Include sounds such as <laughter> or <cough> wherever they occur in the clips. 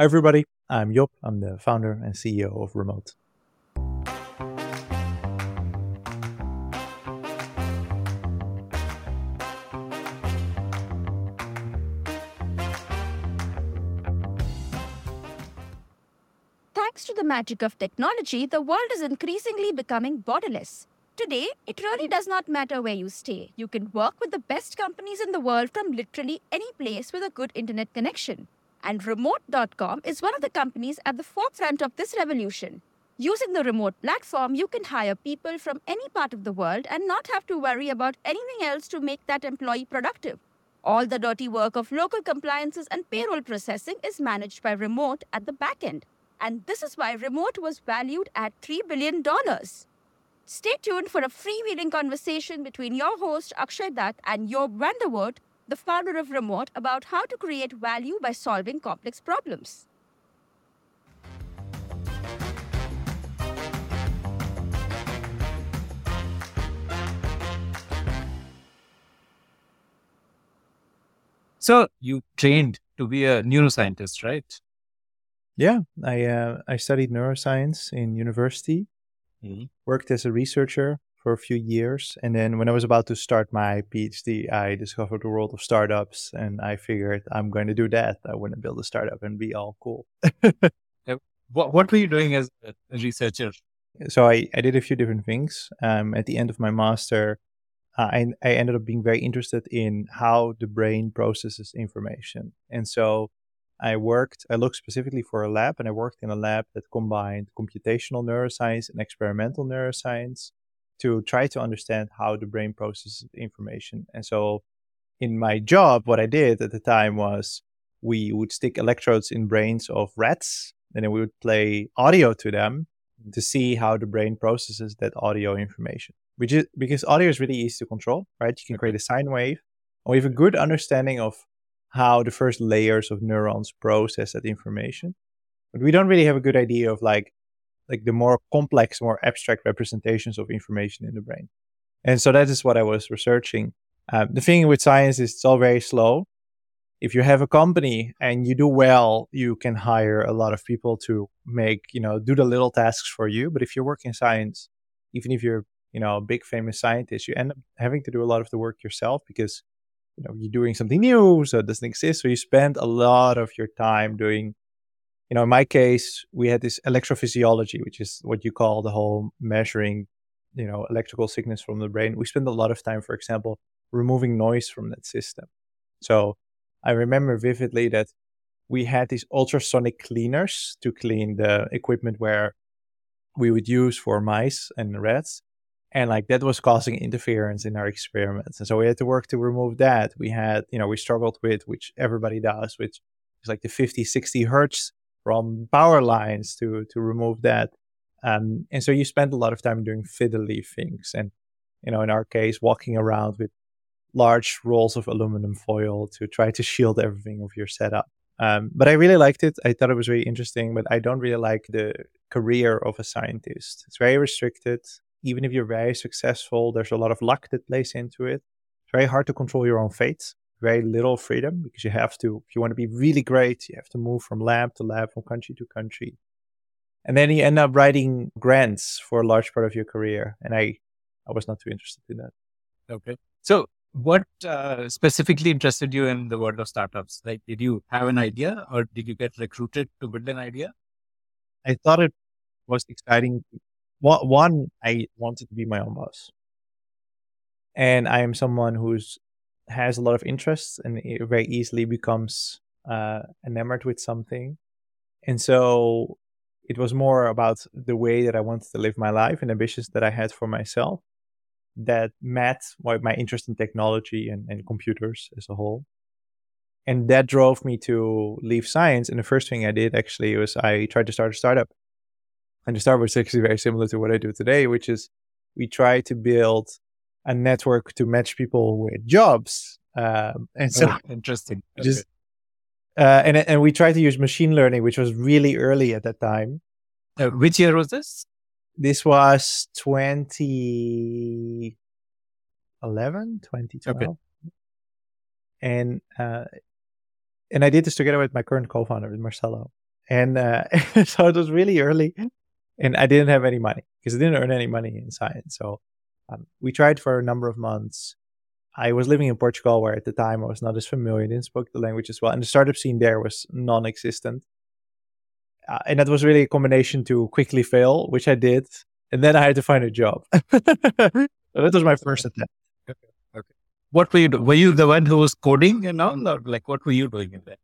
Hi, everybody. I'm Job. I'm the founder and CEO of Remote. Thanks to the magic of technology, the world is increasingly becoming borderless. Today, it really does not matter where you stay. You can work with the best companies in the world from literally any place with a good internet connection. And Remote.com is one of the companies at the forefront of this revolution. Using the remote platform, you can hire people from any part of the world and not have to worry about anything else to make that employee productive. All the dirty work of local compliances and payroll processing is managed by Remote at the back end. And this is why Remote was valued at $3 billion. Stay tuned for a freewheeling conversation between your host Akshay Datt and Job van der Voort, the founder of Remote, about how to create value by solving complex problems. So you trained to be a neuroscientist, right? Yeah, I uh, I studied neuroscience in university, Mm-hmm. worked as a researcher for a few years, and then when I was about to start my PhD, I discovered the world of startups, and I figured I'm going to do that. I want to build a startup and be all cool. <laughs> What What were you doing as a researcher? so I, I did a few different things. Um, at the end of my master, uh, I, I ended up being very interested in how the brain processes information. And so I worked, I looked specifically for a lab, and I worked in a lab that combined computational neuroscience and experimental neuroscience to try to understand how the brain processes information. And so in my job, what I did at the time was we would stick electrodes in brains of rats, and then we would play audio to them to see how the brain processes that audio information. Which is because audio is really easy to control, right? You can create a sine wave. And we have a good understanding of how the first layers of neurons process that information. But we don't really have a good idea of like like the more complex, more abstract representations of information in the brain. And so that is what I was researching. Um, the thing with science is it's all very slow. If you have a company and you do well, you can hire a lot of people to make, you know, do the little tasks for you. But if you work in science, even if you're, you know, a big famous scientist, you end up having to do a lot of the work yourself because, you know, you're doing something new, so it doesn't exist. So you spend a lot of your time doing you know, in my case, we had this electrophysiology, which is what you call the whole measuring, you know, electrical signals from the brain. We spent a lot of time, for example, removing noise from that system. So I remember vividly that we had these ultrasonic cleaners to clean the equipment where we would use for mice and rats. And like that was causing interference in our experiments. And so we had to work to remove that. We had, you know, we struggled with, which everybody does, which is like the 50, 60 hertz from power lines to to remove that. Um, and so you spend a lot of time doing fiddly things, and you know, in our case, walking around with large rolls of aluminum foil to try to shield everything of your setup. Um, but I really liked it. I thought it was really interesting, but I don't really like the career of a scientist. It's very restricted. Even if you're very successful, there's a lot of luck that plays into it. It's very hard to control your own fate very little freedom because you have to, if you want to be really great, you have to move from lab to lab, from country to country. And then you end up writing grants for a large part of your career. And I, I was not too interested in that. Okay. So what uh, specifically interested you in the world of startups? Like, did you have an idea or did you get recruited to build an idea? I thought it was exciting. One, I wanted to be my own boss. And I am someone who's has a lot of interests and it very easily becomes uh, enamored with something. And so it was more about the way that I wanted to live my life and ambitions that I had for myself that met my, my interest in technology and, and computers as a whole. And that drove me to leave science. And the first thing I did actually was I tried to start a startup. And the startup was actually very similar to what I do today, which is we try to build a network to match people with jobs. Um, and so oh, interesting. <laughs> Okay. Just, uh, and and we tried to use machine learning, which was really early at that time. Uh, which year was this? This was 2011, 2012. Okay. And uh, and I did this together with my current co-founder, with Marcelo. And uh, <laughs> so it was really early and I didn't have any money because I didn't earn any money in science. So um, we tried for a number of months. I was living in Portugal where at the time I was not as familiar, didn't speak the language as well. And the startup scene there was non existent. Uh, and that was really a combination to quickly fail, which I did. And then I had to find a job. <laughs> so that was my first attempt. Okay. okay. What were you doing? Were you the one who was coding and all? Or like, what were you doing in there?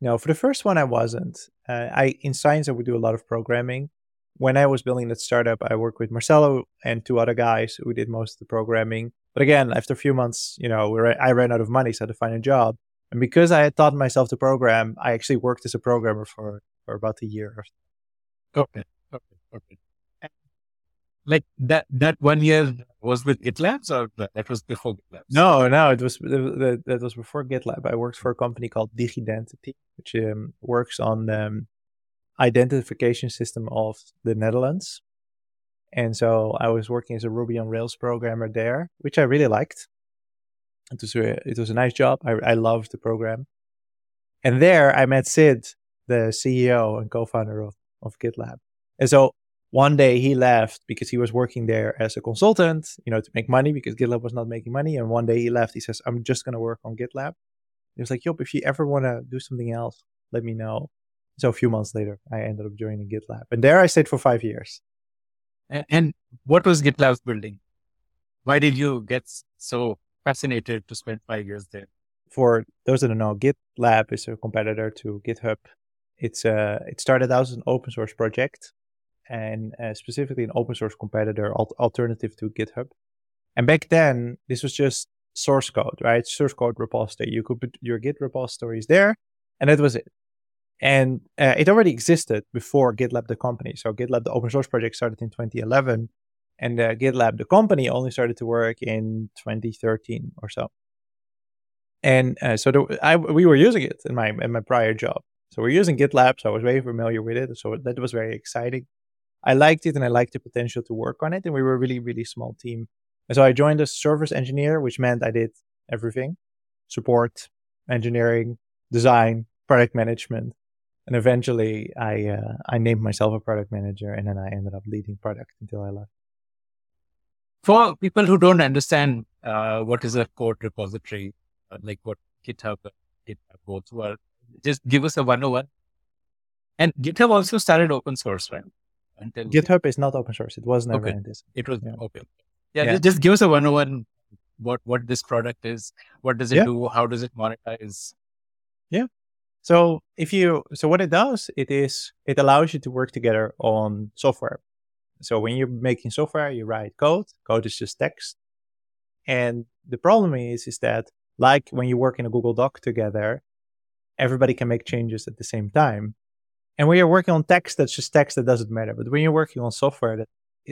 No, for the first one, I wasn't. Uh, I in science, I would do a lot of programming. When I was building that startup, I worked with Marcelo and two other guys who did most of the programming. But again, after a few months, you know, I ran out of money, so I had to find a job. And because I had taught myself to program, I actually worked as a programmer for, for about a year. Okay. Okay. Okay. Like that, that one year was with GitLab, or that was before GitLab? No, no, it was, that was before GitLab. I worked for a company called Digidentity, which um, works on um, identification system of the Netherlands. And so I was working as a Ruby on Rails programmer there, which I really liked. It was a, it was a nice job. I, I loved the program. And there I met Sid, the CEO and co-founder of, of GitLab. And so one day he left because he was working there as a consultant, you know, to make money because GitLab was not making money. And one day he left. He says, I'm just going to work on GitLab. He was like, Job, if you ever want to do something else, let me know. So a few months later, I ended up joining GitLab. And there I stayed for five years. And what was GitLab's building? Why did you get so fascinated to spend five years there? For those that don't know, GitLab is a competitor to GitHub. It's uh, it started out as an open source project and uh, specifically an open source competitor al- alternative to GitHub. And back then, this was just source code, right? Source code repository. You could put your Git repositories there, and that was it. And uh, it already existed before GitLab, the company. So GitLab, the open source project, started in 2011, and uh, GitLab, the company, only started to work in 2013 or so. And uh, so the, I, we were using it in my in my prior job. So we're using GitLab, so I was very familiar with it. So that was very exciting. I liked it and I liked the potential to work on it. And we were a really, really small team. And so I joined as service engineer, which meant I did everything support, engineering, design, product management. And eventually I, uh, I named myself a product manager and then I ended up leading product until I left. For people who don't understand uh, what is a code repository, uh, like what GitHub, GitHub both were, just give us a 101. And GitHub also started open source, right? until GitHub is not open source. It was never okay. It was yeah. okay. Yeah, yeah. Just, give us a 101 what what this product is. What does it yeah. do? How does it monetize? Yeah. So if you so what it does, it is it allows you to work together on software. So when you're making software, you write code. Code is just text. And the problem is is that like when you work in a Google Doc together, everybody can make changes at the same time. And when you're working on text, that's just text that doesn't matter. But when you're working on software, that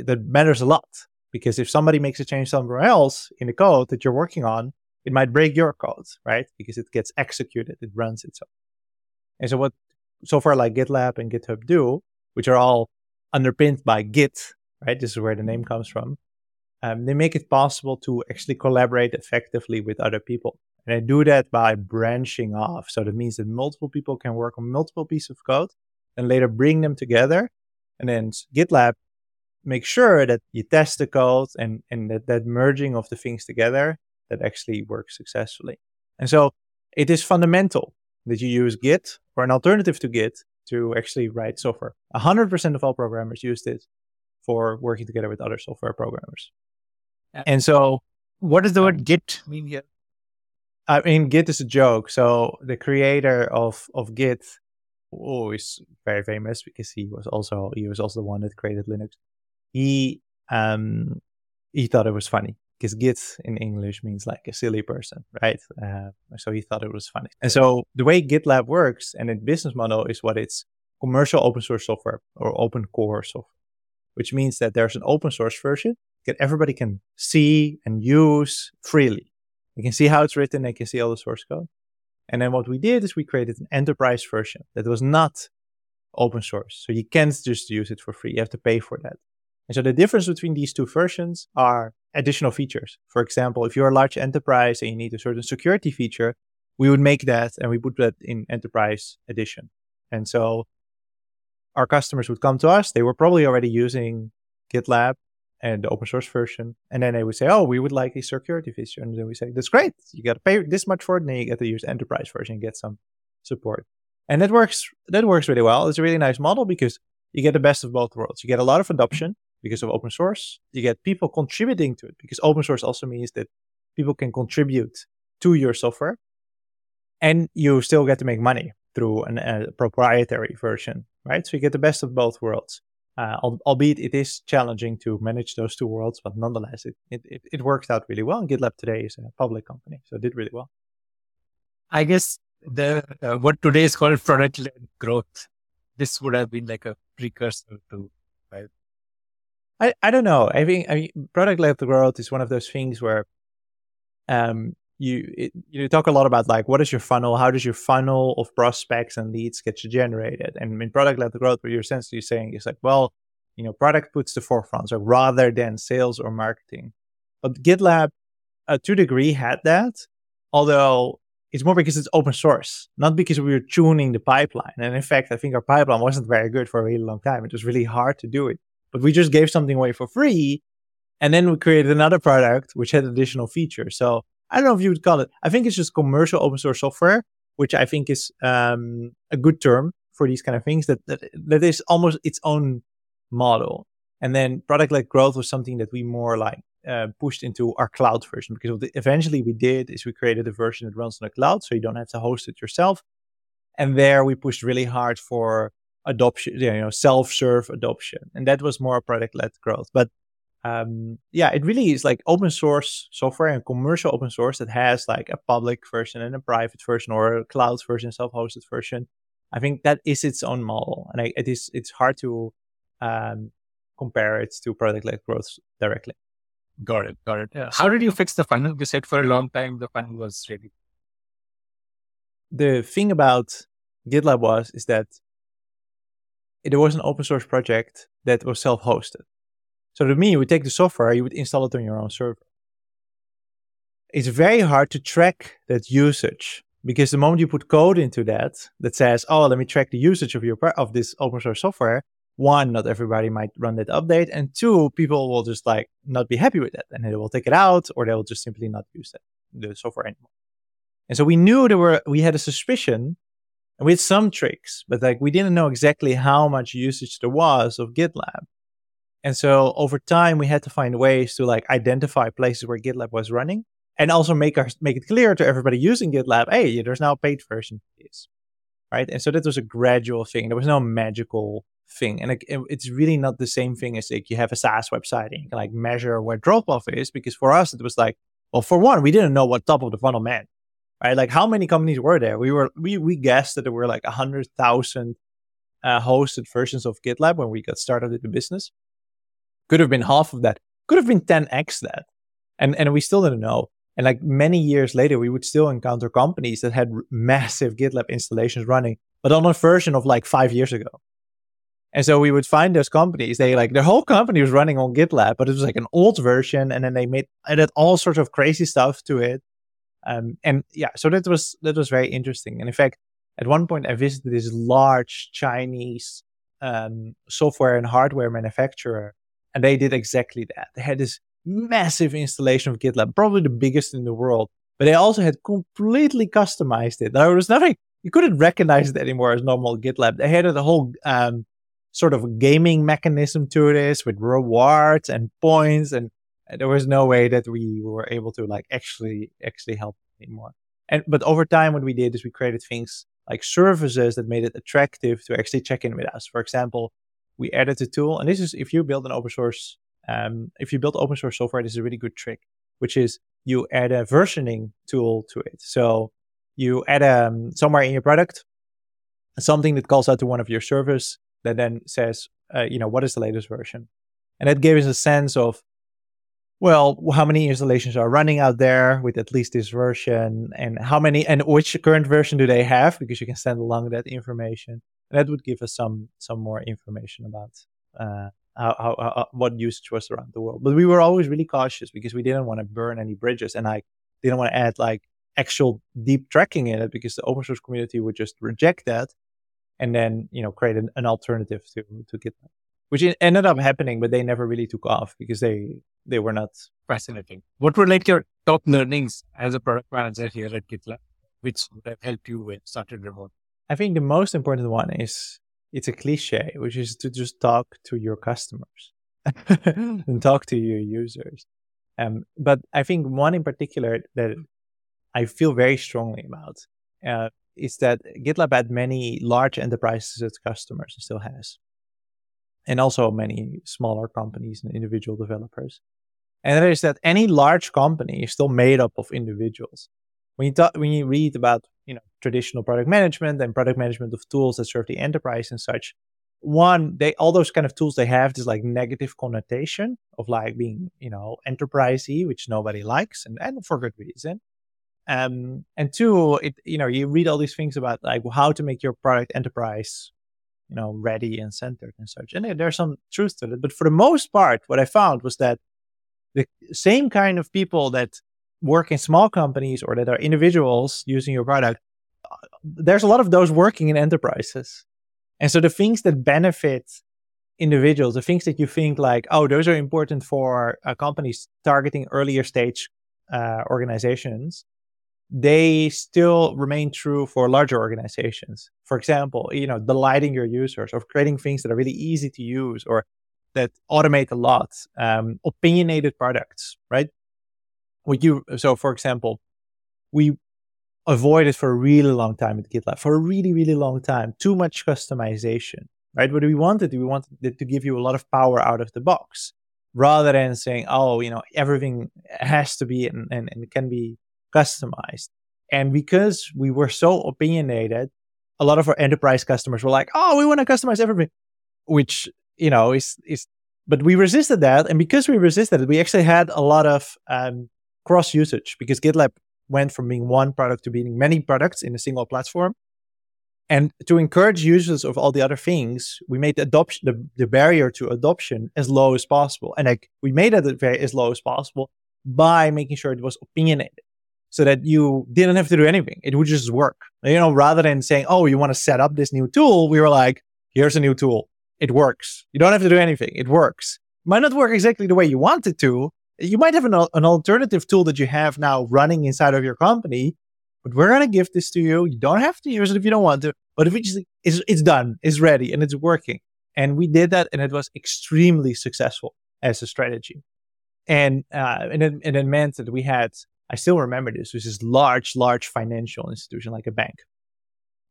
that matters a lot because if somebody makes a change somewhere else in the code that you're working on, it might break your code, right? Because it gets executed, it runs itself. And so what software like GitLab and GitHub do, which are all underpinned by Git, right? This is where the name comes from. Um, they make it possible to actually collaborate effectively with other people. And they do that by branching off. So that means that multiple people can work on multiple pieces of code and later bring them together. And then GitLab make sure that you test the code and, and that, that merging of the things together that actually works successfully. And so it is fundamental that you use Git or an alternative to Git to actually write software. 100% of all programmers use it for working together with other software programmers. And so, what does the word Git mean here? I mean, Git is a joke. So the creator of, of Git oh, is very famous because he was also he was also the one that created Linux. He um he thought it was funny because Git in English means like a silly person, right? Uh, so he thought it was funny. And so the way GitLab works and its business model is what it's commercial open source software or open core software, which means that there's an open source version that everybody can see and use freely. They can see how it's written, they can see all the source code. And then what we did is we created an enterprise version that was not open source. So you can't just use it for free. You have to pay for that. And so the difference between these two versions are additional features. For example, if you're a large enterprise and you need a certain security feature, we would make that and we put that in enterprise edition. And so our customers would come to us. They were probably already using GitLab and the open source version. And then they would say, Oh, we would like a security feature. And then we say, That's great. You got to pay this much for it. And then you get to use enterprise version and get some support. And that works that works really well. It's a really nice model because you get the best of both worlds. You get a lot of adoption because of open source. You get people contributing to it because open source also means that people can contribute to your software. And you still get to make money through a proprietary version, right? So you get the best of both worlds. Uh, albeit it is challenging to manage those two worlds, but nonetheless, it, it, it, worked out really well. And GitLab today is a public company, so it did really well. I guess the uh, what today is called product led growth. This would have been like a precursor to. I I don't know. I I mean product led growth is one of those things where, um, you it, you talk a lot about like what is your funnel? How does your funnel of prospects and leads get generated? And in product led growth, what you're essentially saying is like, well, you know, product puts the forefront, so rather than sales or marketing. But GitLab, uh, to a degree, had that, although it's more because it's open source, not because we were tuning the pipeline. And in fact, I think our pipeline wasn't very good for a really long time. It was really hard to do it. But we just gave something away for free. And then we created another product which had additional features. So I don't know if you would call it, I think it's just commercial open source software, which I think is um, a good term for these kind of things that, that, that is almost its own model. And then product led growth was something that we more like uh, pushed into our cloud version because what eventually we did is we created a version that runs on the cloud so you don't have to host it yourself and there we pushed really hard for adoption you know self-serve adoption and that was more product-led growth but um, yeah it really is like open source software and commercial open source that has like a public version and a private version or a cloud version self-hosted version i think that is its own model and I, it is it's hard to um, compare it to product-led growth directly Got it. Got it. Yeah. How did you fix the funnel? You said for a long time the funnel was ready. The thing about GitLab was is that it was an open source project that was self-hosted. So to me, you would take the software, you would install it on your own server. It's very hard to track that usage because the moment you put code into that that says, "Oh, let me track the usage of your of this open source software," one, not everybody might run that update, and two, people will just like not be happy with it, and they will take it out, or they will just simply not use it, the software anymore. And so we knew there were we had a suspicion, and we had some tricks, but like we didn't know exactly how much usage there was of GitLab. And so over time, we had to find ways to like identify places where GitLab was running, and also make our make it clear to everybody using GitLab, hey, there's now a paid version of this, right? And so that was a gradual thing. There was no magical thing. And it, it's really not the same thing as like you have a SaaS website and you can like measure where drop off is. Because for us, it was like, well, for one, we didn't know what top of the funnel meant, right? Like how many companies were there? We were, we, we guessed that there were like a hundred thousand uh, hosted versions of GitLab when we got started in the business. Could have been half of that. Could have been 10x that. And, and we still didn't know. And like many years later, we would still encounter companies that had massive GitLab installations running, but on a version of like five years ago. And so we would find those companies, they like their whole company was running on GitLab, but it was like an old version. And then they made added all sorts of crazy stuff to it. Um, and yeah, so that was that was very interesting. And in fact, at one point I visited this large Chinese um, software and hardware manufacturer, and they did exactly that. They had this massive installation of GitLab, probably the biggest in the world, but they also had completely customized it. There was nothing you couldn't recognize it anymore as normal GitLab. They had a whole um, sort of gaming mechanism to this with rewards and points and there was no way that we were able to like actually actually help anymore. And but over time what we did is we created things like services that made it attractive to actually check in with us. For example we added a tool and this is if you build an open source um, if you build open source software this is a really good trick which is you add a versioning tool to it. So you add um, somewhere in your product something that calls out to one of your servers that then says, uh, you know, what is the latest version? And that gave us a sense of, well, how many installations are running out there with at least this version and how many and which current version do they have? Because you can send along that information. And that would give us some, some more information about, uh, how, how, how, what usage was around the world. But we were always really cautious because we didn't want to burn any bridges and I didn't want to add like actual deep tracking in it because the open source community would just reject that and then you know create an, an alternative to to GitLab, which ended up happening, but they never really took off because they they were not fascinating. What were like your top learnings as a product manager here at GitLab, which would have helped you when started remote? I think the most important one is it's a cliche, which is to just talk to your customers <laughs> and talk to your users. Um, but I think one in particular that I feel very strongly about uh, is that GitLab had many large enterprises as customers and still has, and also many smaller companies and individual developers. And that is that any large company is still made up of individuals. When you when you read about you know traditional product management and product management of tools that serve the enterprise and such, one they all those kind of tools they have this like negative connotation of like being you know enterprisey, which nobody likes, and and for good reason. Um, and two, it you know you read all these things about like how to make your product enterprise, you know, ready and centered and such, and there's some truth to it. But for the most part, what I found was that the same kind of people that work in small companies or that are individuals using your product, uh, there's a lot of those working in enterprises. And so the things that benefit individuals, the things that you think like, oh, those are important for uh, companies targeting earlier stage uh, organizations, they still remain true for larger organizations. For example, you know, delighting your users or creating things that are really easy to use or that automate a lot, um, opinionated products, right? What you so, for example, we avoided for a really long time at GitLab for a really, really long time too much customization, right? What we wanted, we wanted to give you a lot of power out of the box, rather than saying, oh, you know, everything has to be and, and, and can be customized. And because we were so opinionated, a lot of our enterprise customers were like, "Oh, we want to customize everything," which you know is is. But we resisted that, and because we resisted it, we actually had a lot of um, cross usage because GitLab went from being one product to being many products in a single platform. And to encourage users of all the other things, we made the adoption the, the barrier to adoption as low as possible. And like we made it as low as possible by making sure it was opinionated so that you didn't have to do anything. It would just work. You know, rather than saying, oh, you want to set up this new tool, we were like, here's a new tool. It works. You don't have to do anything. It works. Might not work exactly the way you want it to. You might have an, an alternative tool that you have now running inside of your company, but we're going to give this to you. You don't have to use it if you don't want to, but if it just, it's, it's done, it's ready, and it's working. And we did that, and it was extremely successful as a strategy. And, uh, and, it, and it meant that we had I still remember this, was is large, large financial institution like a bank.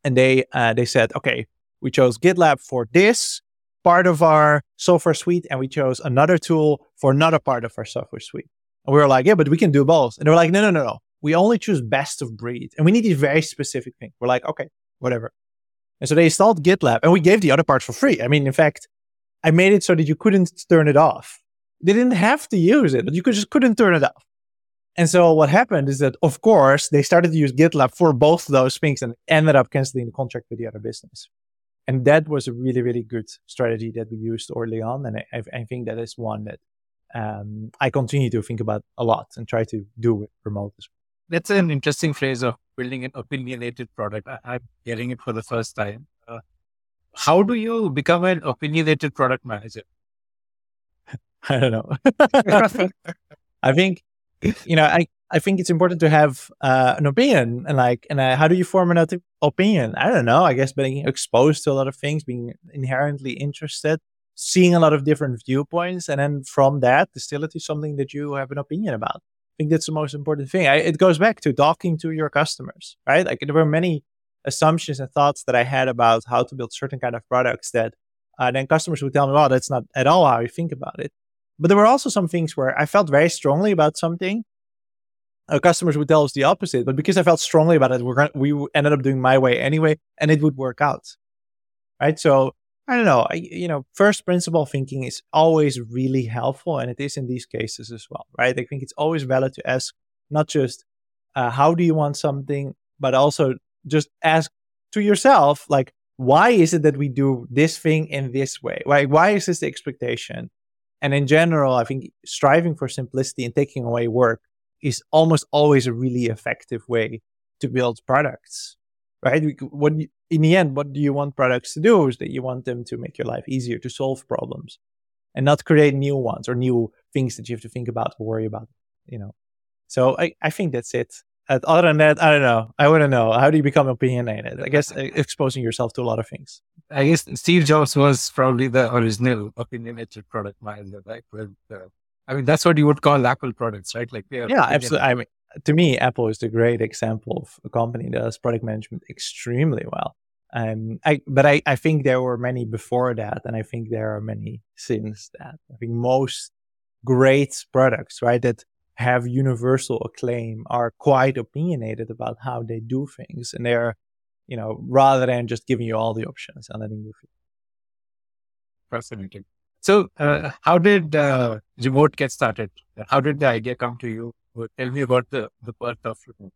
And they uh, they said, okay, we chose GitLab for this part of our software suite, and we chose another tool for another part of our software suite. And we were like, yeah, but we can do both. And they were like, no, no, no, no. We only choose best of breed. And we need these very specific things. We're like, okay, whatever. And so they installed GitLab and we gave the other parts for free. I mean, in fact, I made it so that you couldn't turn it off. They didn't have to use it, but you could just couldn't turn it off. And so what happened is that, of course, they started to use GitLab for both those things and ended up canceling the contract with the other business. And that was a really, really good strategy that we used early on. And I, I think that is one that um, I continue to think about a lot and try to do with remote as well. That's an interesting phrase of building an opinionated product. I, am hearing it for the first time. Uh, how do you become an opinionated product manager? <laughs> I don't know. <laughs> I think <laughs> you know, I, I think it's important to have uh, an opinion and like, and uh, how do you form an opinion? I don't know. I guess being exposed to a lot of things, being inherently interested, seeing a lot of different viewpoints, and then from that, distill it to something that you have an opinion about. I think that's the most important thing. I, it goes back to talking to your customers, right? Like there were many assumptions and thoughts that I had about how to build certain kind of products that uh, then customers would tell me, "Well, that's not at all how you think about it." But there were also some things where I felt very strongly about something. Uh, customers would tell us the opposite, but because I felt strongly about it, we're we ended up doing my way anyway, and it would work out. Right. So I don't know. I, you know, first principle thinking is always really helpful, and it is in these cases as well. Right. I think it's always valid to ask not just uh, how do you want something, but also just ask to yourself, like, why is it that we do this thing in this way? Why, why is this the expectation? And in general, I think striving for simplicity and taking away work is almost always a really effective way to build products, right? You, in the end, what do you want products to do? Is that you want them to make your life easier to solve problems and not create new ones or new things that you have to think about or worry about, you know. So I, I think that's it. Other than that, I don't know. I wouldn't know. How do you become opinionated? I guess uh, exposing yourself to a lot of things. I guess Steve Jobs was probably the original opinionated product manager, right? With, uh, I mean, that's what you would call Apple products, right? Like, yeah, absolutely. I mean, to me, Apple is the great example of a company that does product management extremely well. Um, I, but I, I think there were many before that, and I think there are many since that. I think most great products, right, that have universal acclaim are quite opinionated about how they do things, and they're, you know, rather than just giving you all the options and letting you. Feel. Fascinating. So, uh, how did uh, remote get started? How did the idea come to you? Tell me about the the part of remote.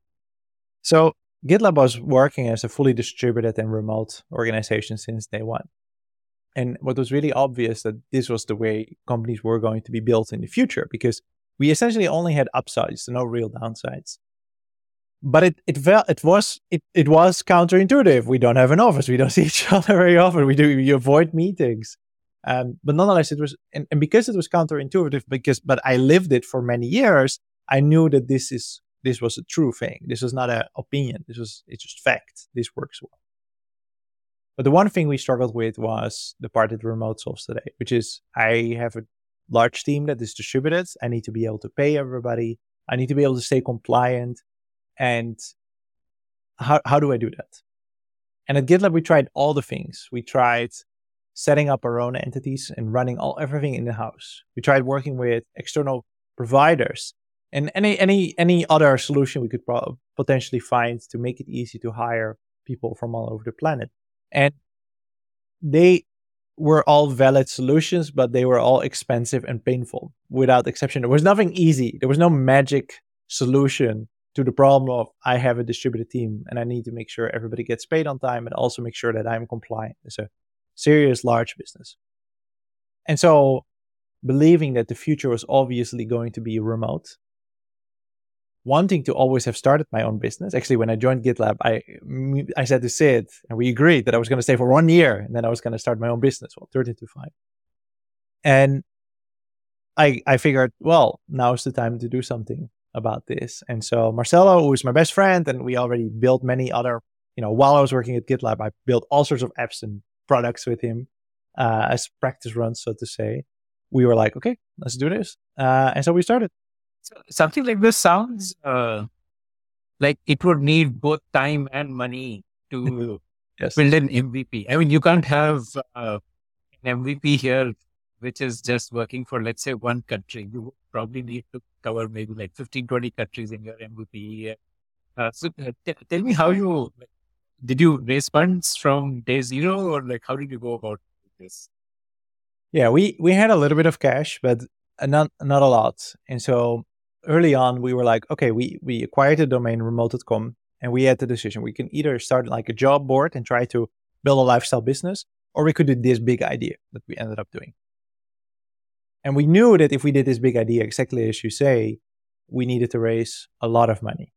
So, GitLab was working as a fully distributed and remote organization since day one. And what was really obvious that this was the way companies were going to be built in the future because we essentially only had upsides, no real downsides. But it it it was it it was counterintuitive. We don't have an office. We don't <laughs> see each other very often. We do we avoid meetings. Um, but nonetheless, it was, and, and because it was counterintuitive, because, but I lived it for many years, I knew that this is, this was a true thing. This was not an opinion. This was, it's just fact. This works well. But the one thing we struggled with was the part that remote solves today, which is I have a large team that is distributed. I need to be able to pay everybody. I need to be able to stay compliant. And how, how do I do that? And at GitLab, we tried all the things. We tried setting up our own entities and running all everything in the house. We tried working with external providers and any any any other solution we could pro- potentially find to make it easy to hire people from all over the planet. And they were all valid solutions, but they were all expensive and painful without exception. There was nothing easy. There was no magic solution to the problem of I have a distributed team and I need to make sure everybody gets paid on time and also make sure that I'm compliant. It's a serious large business. And so, believing that the future was obviously going to be remote, wanting to always have started my own business. Actually, when I joined GitLab, I I said to Sid, and we agreed that I was going to stay for one year, and then I was going to start my own business. Well, thirteen to five, and I I figured, well, now is the time to do something about this. And so Marcelo, who is my best friend, and we already built many other, you know, while I was working at GitLab, I built all sorts of apps and products with him uh, as practice runs, so to say. We were like, okay, let's do this, uh, and so we started. So something like this sounds uh, like it would need both time and money to <laughs> yes. build an MVP. I mean, you can't have uh, an MVP here which is just working for, let's say, one country. You probably need to cover maybe like 15, 20 countries in your MVP. Uh, so uh, t- tell me how you did you raise funds from day zero or like how did you go about this? Yeah, we we had a little bit of cash, but not not a lot. And so early on, we were like, okay, we we acquired the domain remote.com, and we had the decision we can either start like a job board and try to build a lifestyle business, or we could do this big idea that we ended up doing. And we knew that if we did this big idea, exactly as you say, we needed to raise a lot of money,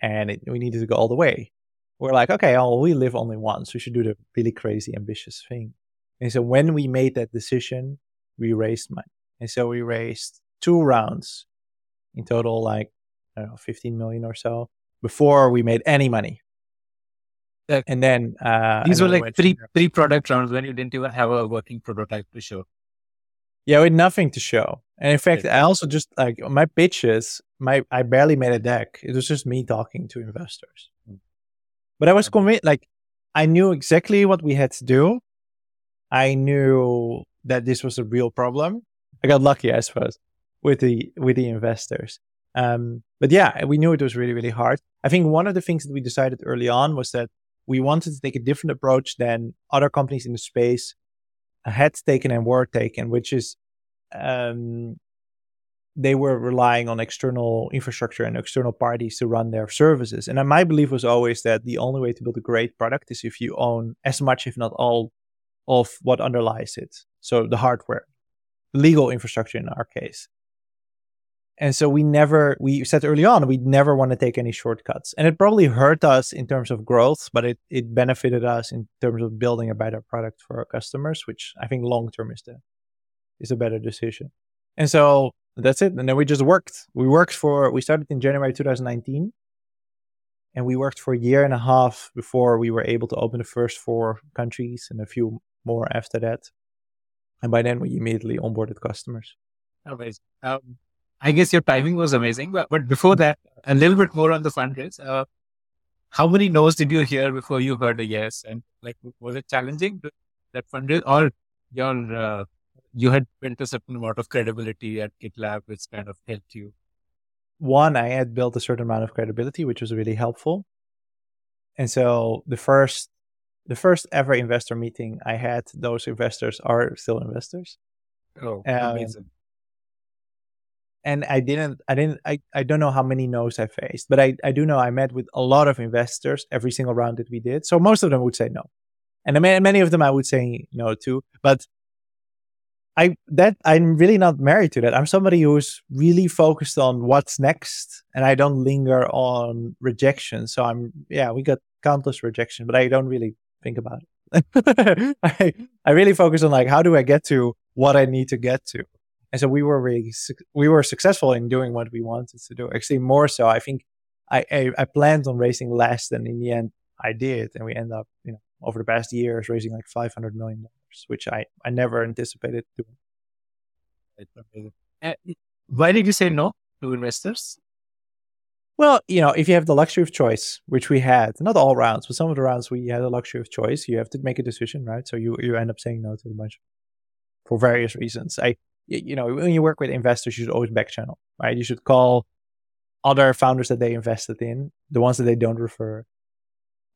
and it, we needed to go all the way we're like, okay, oh, we live only once. We should do the really crazy, ambitious thing. And so when we made that decision, we raised money. And so we raised two rounds in total, like, I don't know, 15 million or so before we made any money. And then uh, these were like three three product rounds when you didn't even have a working prototype to show. Yeah, with nothing to show. And in fact, I also just like my pitches, my I barely made a deck. It was just me talking to investors. But I was convinced, like, I knew exactly what we had to do. I knew that this was a real problem. I got lucky, I suppose, with the with the investors. Um, but yeah, we knew it was really, really hard. I think one of the things that we decided early on was that we wanted to take a different approach than other companies in the space had taken and were taken, which is um, they were relying on external infrastructure and external parties to run their services. And my belief was always that the only way to build a great product is if you own as much, if not all, of what underlies it. So the hardware, legal infrastructure in our case. And so we never we said early on we'd never want to take any shortcuts. And it probably hurt us in terms of growth but it, it benefited us in terms of building a better product for our customers which i think long term is the is a better decision. And so that's it. And then we just worked. We worked for we started in january 2019 and we worked for a year and a half before we were able to open the first four countries and a few more after that. And by then we immediately onboarded customers. Amazing. Um, I guess your timing was amazing. But, but before that, a little bit more on the fundraise. Uh, how many no's did you hear before you heard a yes? And like, was it challenging that fundraise, or your uh, you had built a certain amount of credibility at GitLab, which kind of helped you? One, I had built a certain amount of credibility, which was really helpful. And so the first the first ever investor meeting I had, those investors are still investors. Oh, um, amazing and I didn't, I didn't, I, I don't know how many no's I faced, but I, I do know I met with a lot of investors every single round that we did. So most of them would say no. And many of them I would say no to, but I, that I'm really not married to that. I'm somebody who's really focused on what's next and I don't linger on rejection. So I'm, yeah, we got countless rejection, but I don't really think about it. <laughs> I, I really focus on like, how do I get to what I need to get to? And so we were really we were successful in doing what we wanted to do. Actually, more so. I think I, I, I planned on raising less than in the end I did, and we end up you know over the past years raising like five hundred million dollars, which I I never anticipated doing. Uh, why did you say no to investors? Well, you know, if you have the luxury of choice, which we had, not all rounds, but some of the rounds we had the luxury of choice, you have to make a decision, right? So you you end up saying no to a bunch for various reasons. I you know, when you work with investors, you should always back channel, right? You should call other founders that they invested in, the ones that they don't refer,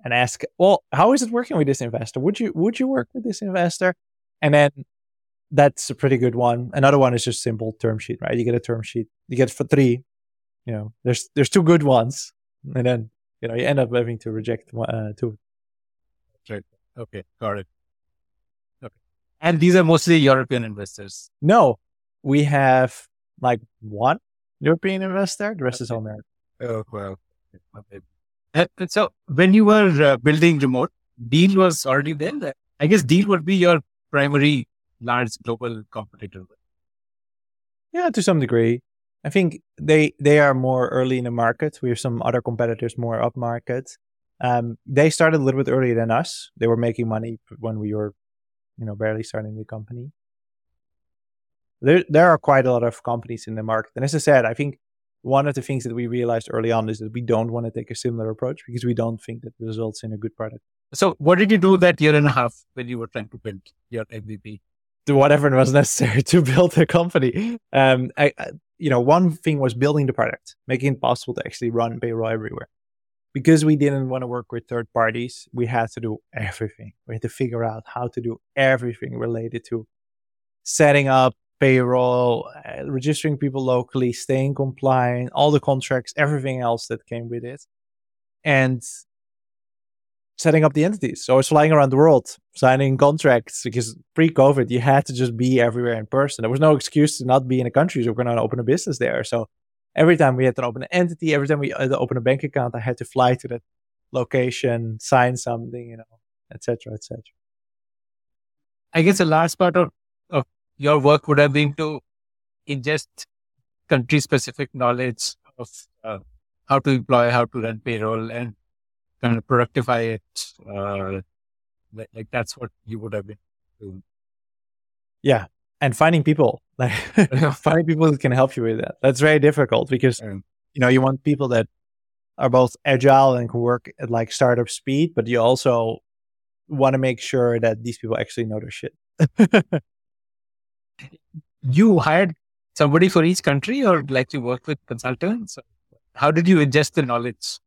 and ask, well, how is it working with this investor? Would you would you work with this investor? And then that's a pretty good one. Another one is just simple term sheet, right? You get a term sheet, you get for three. You know, there's there's two good ones, and then you know you end up having to reject uh, two. Right. Okay, got it. And these are mostly European investors. No, we have like one European investor. The rest okay. is all American. Oh, well. And so when you were uh, building remote, Deel was already there. I guess Deel would be your primary large global competitor. Yeah, to some degree. I think they they are more early in the market. We have some other competitors more up market. Um, they started a little bit earlier than us. They were making money when we were you know barely starting the company. There there are quite a lot of companies in the market. And as i said i think one of the things that we realized early on is that we don't want to take a similar approach because we don't think that results in a good product. So what did you do that year and a half when you were trying to build your mvp do whatever was <laughs> necessary to build a company. Um I, I you know one thing was building the product making it possible to actually run payroll everywhere because we didn't want to work with third parties, we had to do everything. We had to figure out how to do everything related to setting up payroll, uh, registering people locally, staying compliant, all the contracts, everything else that came with it. And setting up the entities. So I was flying around the world, signing contracts because pre COVID, you had to just be everywhere in person. There was no excuse to not be in a country. So we're going to open a business there. So every time we had to open an entity, every time we had to open a bank account, I had to fly to that location, sign something, you know, etc., etc. I guess the large part of, of your work would have been to ingest country specific knowledge of uh, how to employ, how to run payroll, and kind of productify it. Uh, like, like, that's what you would have been doing. Yeah, and finding people <laughs> like finding people that can help you with that. That's very difficult because you know you want people that are both agile and can work at like startup speed but you also want to make sure that these people actually know their shit. <laughs> You hired somebody for each country or like you work with consultants? How did you adjust the knowledge?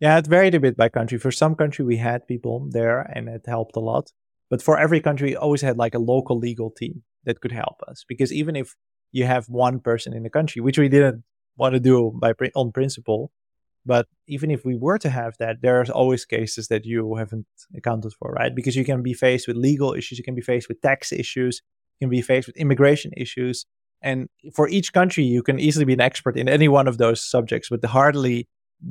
Yeah it varied a bit by country. For some country we had people there and it helped a lot but for every country we always had like a local legal team that could help us. Because even if you have one person in the country which we didn't want to do by on principle but even if we were to have that there's always cases that you haven't accounted for right? Because you can be faced with legal issues you can be faced with tax issues you can be faced with immigration issues. And for each country, you can easily be an expert in any one of those subjects, but hardly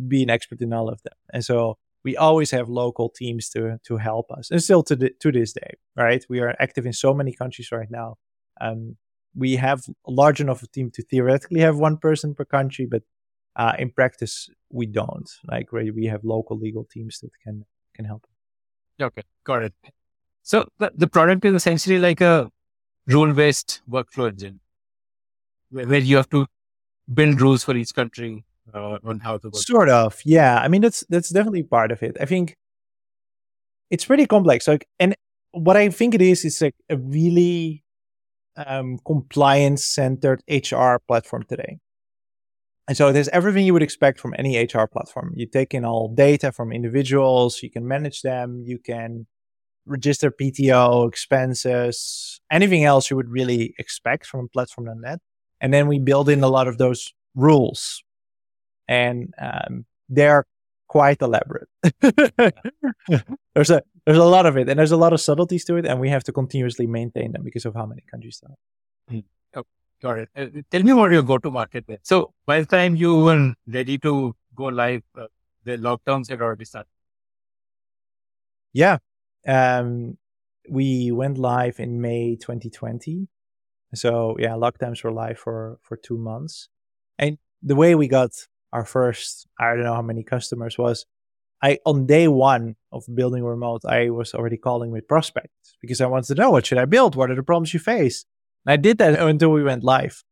be an expert in all of them. And so we always have local teams to to help us, and still to the, to this day, right? We are active in so many countries right now. Um, we have large enough a team to theoretically have one person per country, but uh, in practice we don't. Like we have local legal teams that can can help. Okay, got it. So the, the product is essentially like a rule based workflow engine, where, where you have to build rules for each country uh, on how to. Sort of, yeah. I mean, that's that's definitely part of it. I think it's pretty complex. Like, and what I think it is is like a really um, compliance centered HR platform today. And so there's everything you would expect from any HR platform. You take in all data from individuals, you can manage them, you can register PTO, expenses, anything else you would really expect from a platform like that. And then we build in a lot of those rules. And um, they're quite elaborate. <laughs> there's a there's a lot of it, and there's a lot of subtleties to it, and we have to continuously maintain them because of how many countries there are. Mm. Oh, got it. Uh, tell me what your go-to-market then. So by the time you were ready to go live, uh, the lockdowns had already started. Yeah, um, we went live in May 2020. So yeah, lockdowns were live for for two months, and the way we got our first I don't know how many customers was I on day one of building remote, I was already calling with prospects because I wanted to know what should I build? What are the problems you face? And I did that until we went live.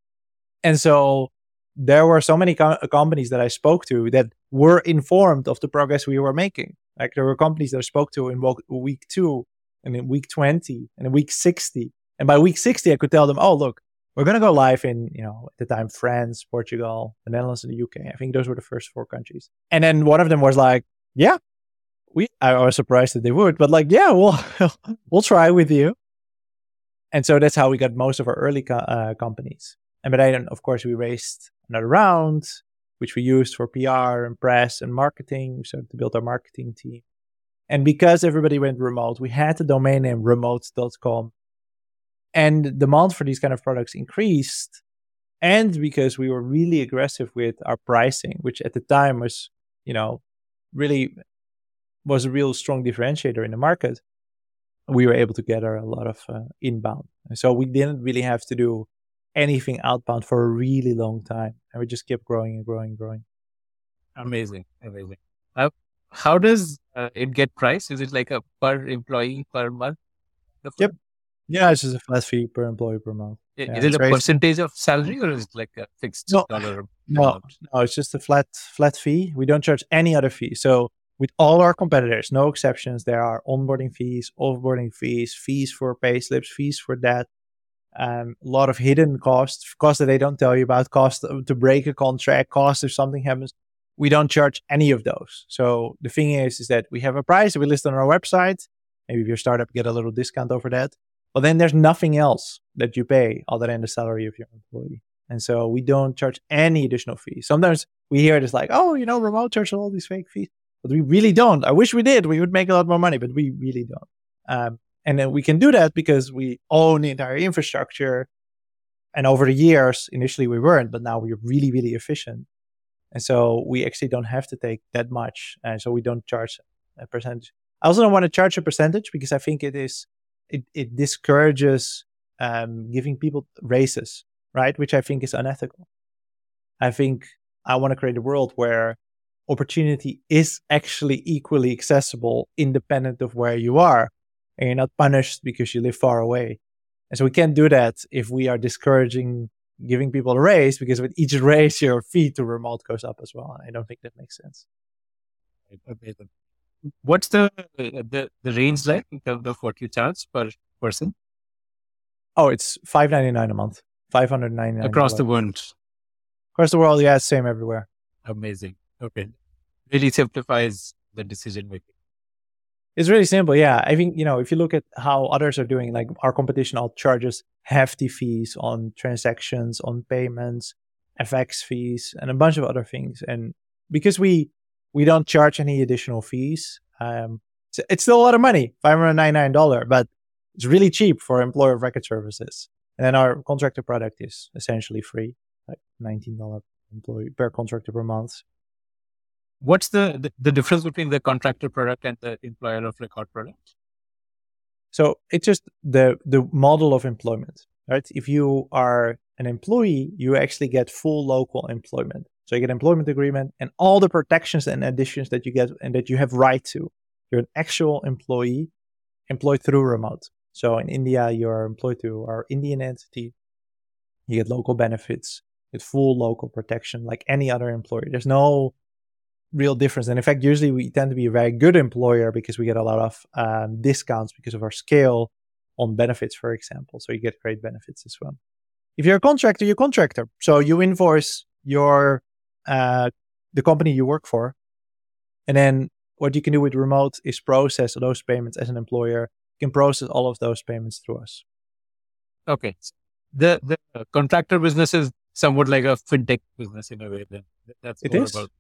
And so there were so many co- companies that I spoke to that were informed of the progress we were making. Like there were companies that I spoke to in week two and in week 20 and in week 60. And by week 60, I could tell them, oh, look, we're going to go live in, you know, at the time, France, Portugal, the Netherlands, and the UK. I think those were the first four countries. And then one of them was like, yeah, we I was surprised that they would, but like, yeah, we'll <laughs> we'll try with you. And so that's how we got most of our early co- uh, companies. And but then, of course, we raised another round, which we used for PR and press and marketing. Started to build our marketing team. And because everybody went remote, we had the domain name remote.com. And demand for these kind of products increased. And because we were really aggressive with our pricing, which at the time was, you know, really was a real strong differentiator in the market, we were able to gather a lot of uh, inbound. And so we didn't really have to do anything outbound for a really long time. And we just kept growing and growing and growing. Amazing. Amazing. Uh, how does uh, it get priced? Is it like a per employee per month? Yep. Yeah, it's just a flat fee per employee per month. Is it a percentage of salary or is it like a fixed no, dollar? No, no, it's just a flat flat fee. We don't charge any other fee. So with all our competitors, no exceptions, there are onboarding fees, offboarding fees, fees for pay slips, fees for that. Um, a lot of hidden costs, costs that they don't tell you about, cost to break a contract, cost if something happens. We don't charge any of those. So the thing is, is that we have a price that we list on our website. Maybe if you're a startup, get a little discount over that. But then there's nothing else that you pay other than the salary of your employee. And so we don't charge any additional fees. Sometimes we hear this like, oh, you know, remote charge all these fake fees but we really don't. I wish we did. We would make a lot more money, but we really don't. Um, and then we can do that because we own the entire infrastructure. And over the years, initially we weren't, but now we're really, really efficient. And so we actually don't have to take that much. And so we don't charge a percentage. I also don't want to charge a percentage because I think it is, it, it discourages um, giving people raises, right? Which I think is unethical. I think I want to create a world where opportunity is actually equally accessible independent of where you are and you're not punished because you live far away and so we can't do that if we are discouraging giving people a raise because with each raise your fee to remote goes up as well i don't think that makes sense what's the the, the range like in terms of what you charge per person oh it's 599 a month 599 across the world across the world yeah same everywhere amazing okay really simplifies the decision making. It's really simple. Yeah. I think, you know, if you look at how others are doing, like our competition all charges hefty fees on transactions, on payments, FX fees, and a bunch of other things. And because we we don't charge any additional fees, um, it's, it's still a lot of money, $599, but it's really cheap for employer of record services. And then our contractor product is essentially free, like $19 employee per contractor per month. What's the, the, the difference between the contractor product and the employer of record product? So it's just the the model of employment, right? If you are an employee, you actually get full local employment. So you get employment agreement and all the protections and additions that you get and that you have right to. You're an actual employee employed through remote. So in India, you're employed to our Indian entity. You get local benefits, you get full local protection like any other employer. There's no real difference. And in fact, usually we tend to be a very good employer because we get a lot of um, discounts because of our scale on benefits, for example. So you get great benefits as well. If you're a contractor, you're a contractor. So you invoice your uh, the company you work for. And then what you can do with remote is process those payments as an employer. You can process all of those payments through us. Okay. The the contractor business is somewhat like a fintech business in a way. Then that's it is. About...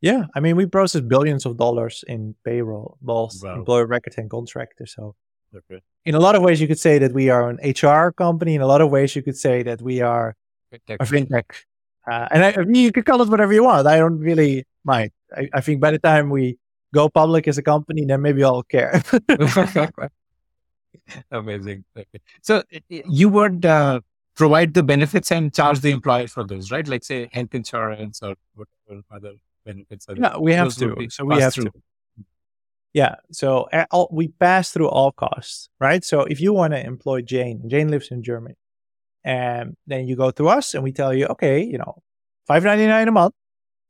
Yeah, I mean we process billions of dollars in payroll, both wow. employer record and contractor. So okay. in a lot of ways, you could say that we are an HR company. In a lot of ways, you could say that we are fintech. a fintech uh, and I, you can call it whatever you want. I don't really mind. I, I, think by the time we go public as a company, then maybe I'll care. <laughs> Amazing. Okay. So you would uh, provide the benefits and charge the employer for those, right? Like say health insurance or whatever other benefits. yeah, we have to. So we have through. to. Yeah. So all, we pass through all costs, right? So if you want to employ Jane, Jane lives in Germany and then you go to us and we tell you, okay, you know, five ninety nine a month,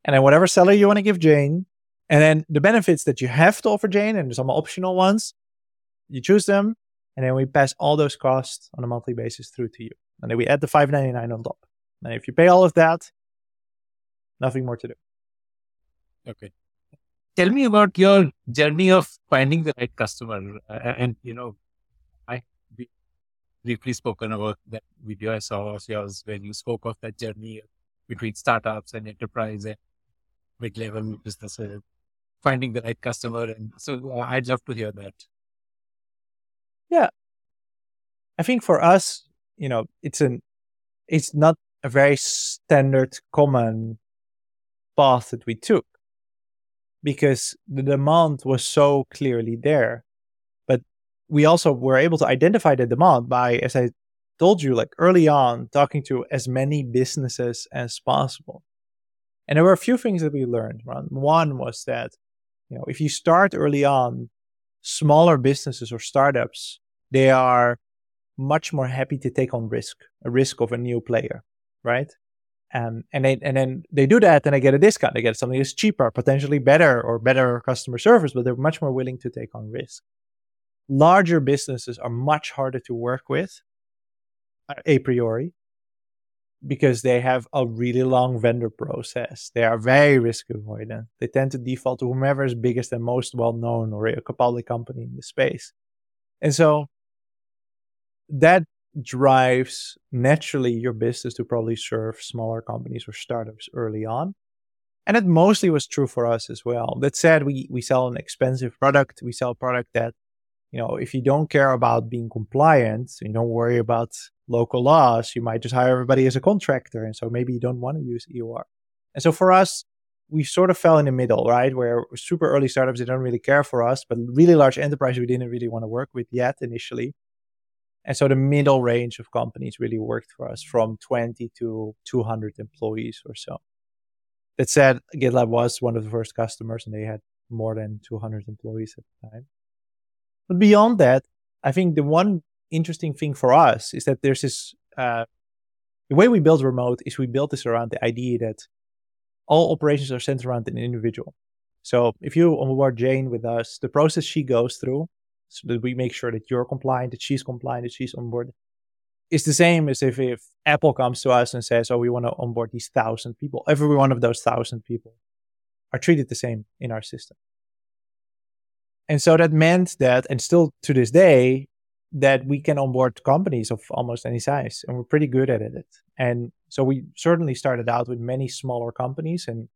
and then whatever salary you want to give Jane, and then the benefits that you have to offer Jane and some optional ones, you choose them, and then we pass all those costs on a monthly basis through to you, and then we add the five ninety nine on top. And if you pay all of that, nothing more to do. Okay. Tell me about your journey of finding the right customer, uh, and you know, briefly spoken about that video I saw of yours when you spoke of that journey between startups and enterprise and mid level businesses, finding the right customer. And so uh, I'd love to hear that. Yeah. I think for us, you know, it's an, it's not a very standard common path that we took because the demand was so clearly there we also were able to identify the demand by, as I told you, like early on, talking to as many businesses as possible. And there were a few things that we learned. One was that, you know, if you start early on, smaller businesses or startups, they are much more happy to take on risk, a risk of a new player, right? Um, and they and then they do that and they get a discount. They get something that's cheaper, potentially better or better customer service, but they're much more willing to take on risk larger businesses are much harder to work with a priori because they have a really long vendor process. They are very risk avoidant. They tend to default to whomever is biggest and most well known or a public company in the space. And so that drives naturally your business to probably serve smaller companies or startups early on. And it mostly was true for us as well. That said, we, we sell an expensive product. We sell a product that you know, if you don't care about being compliant, you don't worry about local laws, you might just hire everybody as a contractor. And so maybe you don't want to use EOR. And so for us, we sort of fell in the middle, right? Where super early startups, they don't really care for us, but really large enterprises, we didn't really want to work with yet initially. And so the middle range of companies really worked for us from 20 to 200 employees or so. That said, GitLab was one of the first customers and they had more than 200 employees at the time. But beyond that, I think the one interesting thing for us is that there's this uh, the way we build remote is we built this around the idea that all operations are centered around an individual. So if you onboard Jane with us, the process she goes through, so that we make sure that you're compliant, that she's compliant, that she's on board, is the same as if, if Apple comes to us and says, "Oh, we want to onboard these thousand people." Every one of those thousand people are treated the same in our system. And so that meant that, and still to this day, that we can onboard companies of almost any size, and we're pretty good at it. And so we certainly started out with many smaller companies and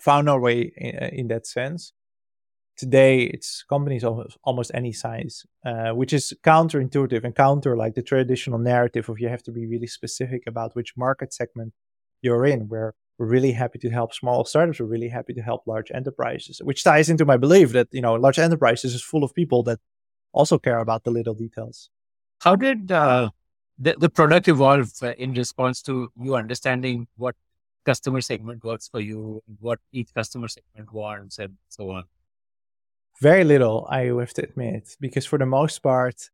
found our way in, in that sense. today it's companies of almost any size, uh, which is counterintuitive and counter like the traditional narrative of you have to be really specific about which market segment you're in. Where we're really happy to help small startups. We're really happy to help large enterprises, which ties into my belief that you know large enterprises is full of people that also care about the little details. How did uh, the, the product evolve uh, in response to you understanding what customer segment works for you, what each customer segment wants, and so on? Very little, I have to admit, because for the most part,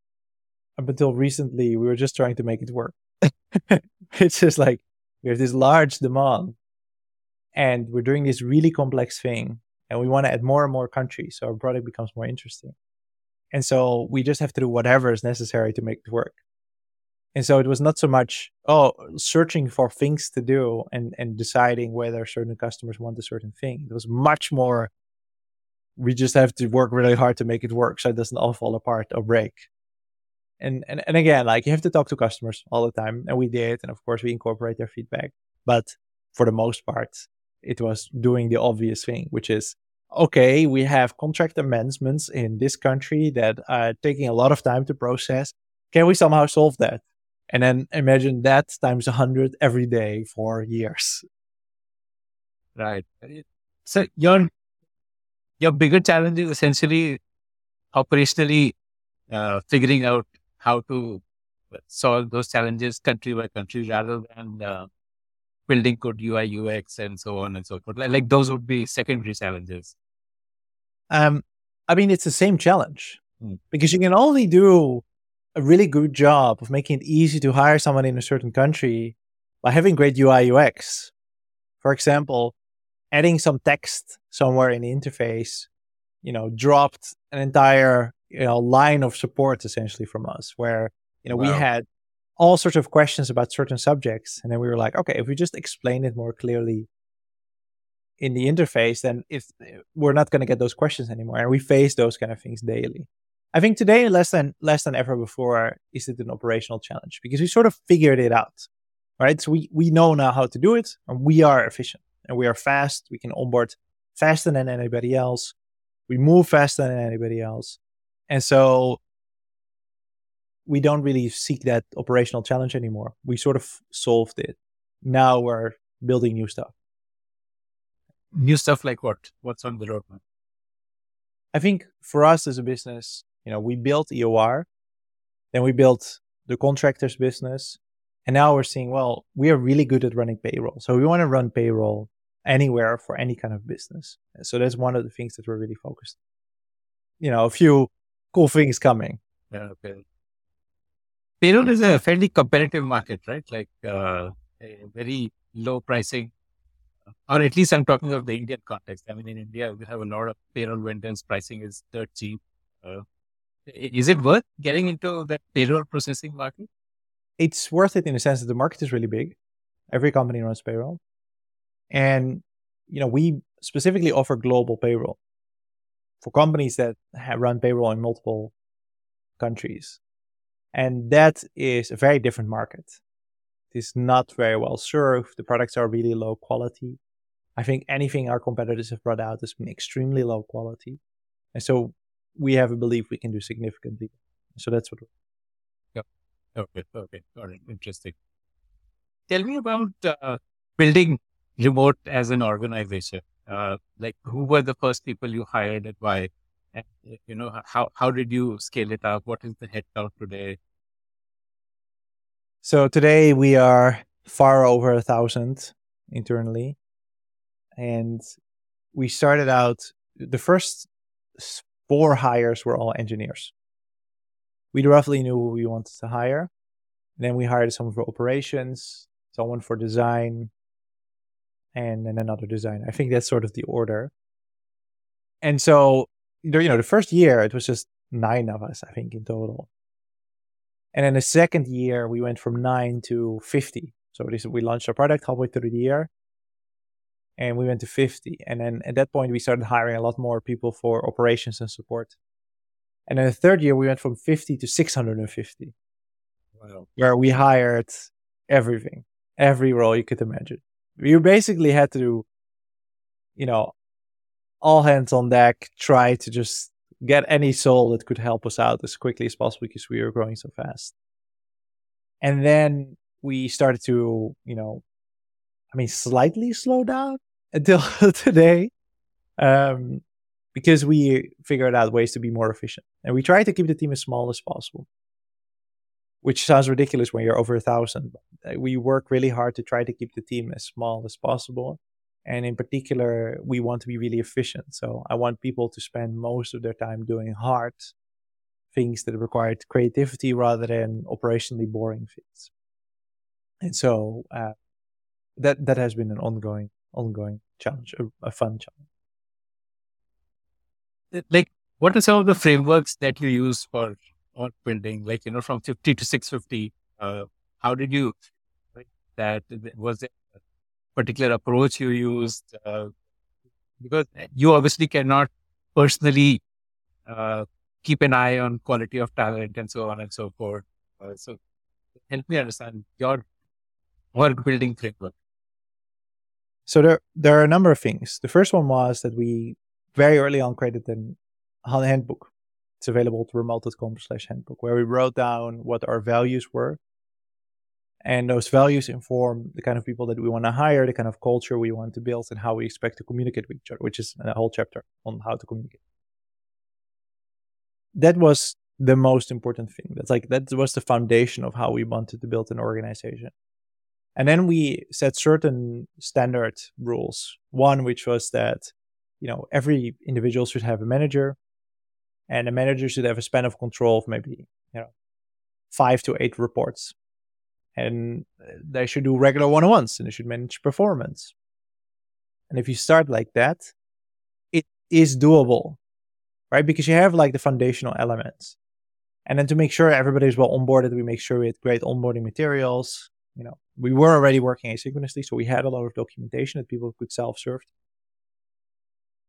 up until recently, we were just trying to make it work. <laughs> it's just like we have this large demand and we're doing this really complex thing and we want to add more and more countries so our product becomes more interesting. And so we just have to do whatever is necessary to make it work. And so it was not so much, oh, searching for things to do and, and deciding whether certain customers want a certain thing. It was much more we just have to work really hard to make it work so it doesn't all fall apart or break. And, and and again, like you have to talk to customers all the time, and we did, and of course we incorporate their feedback. But for the most part, it was doing the obvious thing, which is okay, we have contract amendments in this country that are taking a lot of time to process. Can we somehow solve that? And then imagine that times a hundred every day for years. Right. So your your bigger challenge is essentially operationally uh, figuring out how to solve those challenges country by country rather than uh, building code UI, UX, and so on and so forth. Like, like those would be secondary challenges. Um, I mean, it's the same challenge hmm. because you can only do a really good job of making it easy to hire someone in a certain country by having great UI, UX. For example, adding some text somewhere in the interface, you know, dropped an entire you know line of support essentially from us, where you know wow. we had all sorts of questions about certain subjects, and then we were like, okay, if we just explain it more clearly in the interface, then if eh, we're not going to get those questions anymore, and we face those kind of things daily. I think today, less than less than ever before, is it an operational challenge because we sort of figured it out, right? So we we know now how to do it, and we are efficient and we are fast. We can onboard faster than anybody else. We move faster than anybody else. And so we don't really seek that operational challenge anymore. We sort of solved it. Now we're building new stuff. New stuff like what? What's on the roadmap? I think for us as a business, you know, we built EOR, then we built the contractors business, and now we're seeing, well, we are really good at running payroll. So we want to run payroll anywhere for any kind of business. So that's one of the things that we're really focused. You know, a few cool things coming. Yeah, okay. Payroll is a fairly competitive market, right? Like uh, very low pricing, or at least I'm talking of the Indian context. I mean, in India, we have a lot of payroll vendors. Pricing is dirt cheap. Uh, is it worth getting into that payroll processing market? It's worth it in the sense that the market is really big. Every company runs payroll. And, you know, we specifically offer global payroll for companies that run payroll in multiple countries. And that is a very different market. It is not very well served. The products are really low quality. I think anything our competitors have brought out has been extremely low quality. And so we have a belief we can do significantly. So that's what. Yep. Okay. Okay. Got it. Interesting. Tell me about uh, building remote as an organization? Uh, like who were the first people you hired and why? And, eh, you know, how, how did you scale it up? What is the headcount today? So today we are far over a thousand internally. And we started out, the first four hires were all engineers. We roughly knew who we wanted to hire. And then we hired someone for operations, someone for design, and then another designer. I think that's sort of the order. And so, you know, the first year it was just nine of us, I think, in total. And then the second year we went from nine to 50. So this, we launched our product halfway through the year and we went to 50. And then at that point we started hiring a lot more people for operations and support. And then the third year we went from 50 to 650. Wow. Where we hired everything, every role you could imagine you basically had to, you know, all hands on deck, try to just get any soul that could help us out as quickly as possible because we were growing so fast. And then we started to, you know, I mean, slightly slow down <laughs> until today, um, because we figured out ways to be more efficient. And we try to keep the team as small as possible, which sounds ridiculous when you're over a thousand. We work really hard to try to keep the team as small as possible. And in particular, we want to be really efficient. So I want people to spend most of their time doing hard things that require creativity rather than operationally boring things. And so uh, that that has been an ongoing ongoing challenge, a, a fun challenge. Like, what are some of the frameworks that you use for on building? Like, you know, from fifty to six fifty. Uh, how did you that? Was a particular approach you used? Uh, because you obviously cannot personally uh, keep an eye on quality of talent and so on and so forth. Uh, so help me understand your work building framework. So there there are a number of things. The first one was that we very early on created an handbook. It's available to remote.com slash handbook, where we wrote down what our values were. And those values inform the kind of people that we want to hire, the kind of culture we want to build, and how we expect to communicate with each other, which is a whole chapter on how to communicate that was the most important thing. That's like that was the foundation of how we wanted to build an organization. And then we set certain standard rules. One, which was that, you know, every individual should have a manager and a manager should have a span of control of maybe, you know, five to eight reports. And they should do regular one on ones and they should manage performance. And if you start like that, it is doable right? Because you have like the foundational elements. And then to make sure everybody is well onboarded, we make sure we had great onboarding materials. You know, we were already working asynchronously, so we had a lot of documentation that people could self-serve.